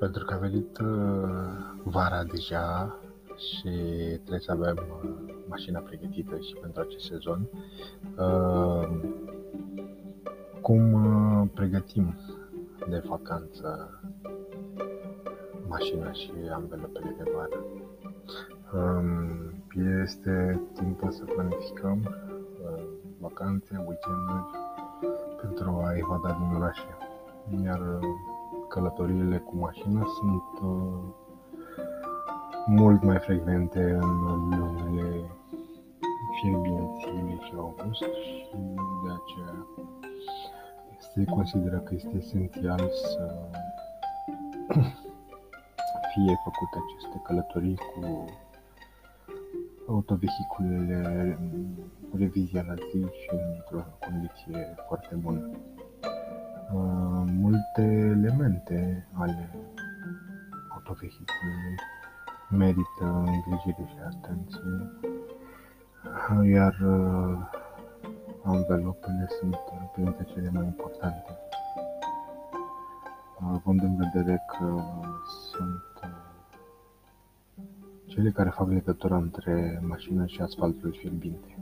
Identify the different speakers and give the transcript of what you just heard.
Speaker 1: Pentru că a venit uh, vara deja și trebuie să avem uh, mașina pregătită și pentru acest sezon. Uh, cum uh, pregătim de vacanță mașina și anvelopele de vară? Um, este timpul să planificăm uh, vacanțe, weekenduri pentru a evada din orașe. Iar uh, călătoriile cu mașina sunt uh, mult mai frecvente în lunile fierbinți iulie și august și de aceea se consideră că este esențial să fie făcute aceste călătorii cu autovehiculele revizia la zi și într-o condiție foarte bună. Uh, multe elemente ale autovehiculului merită îngrijire și atenție, uh, iar uh, anvelopele sunt printre cele mai importante. Având în vedere că sunt cele care fac legătura între mașină și asfaltul fierbinte.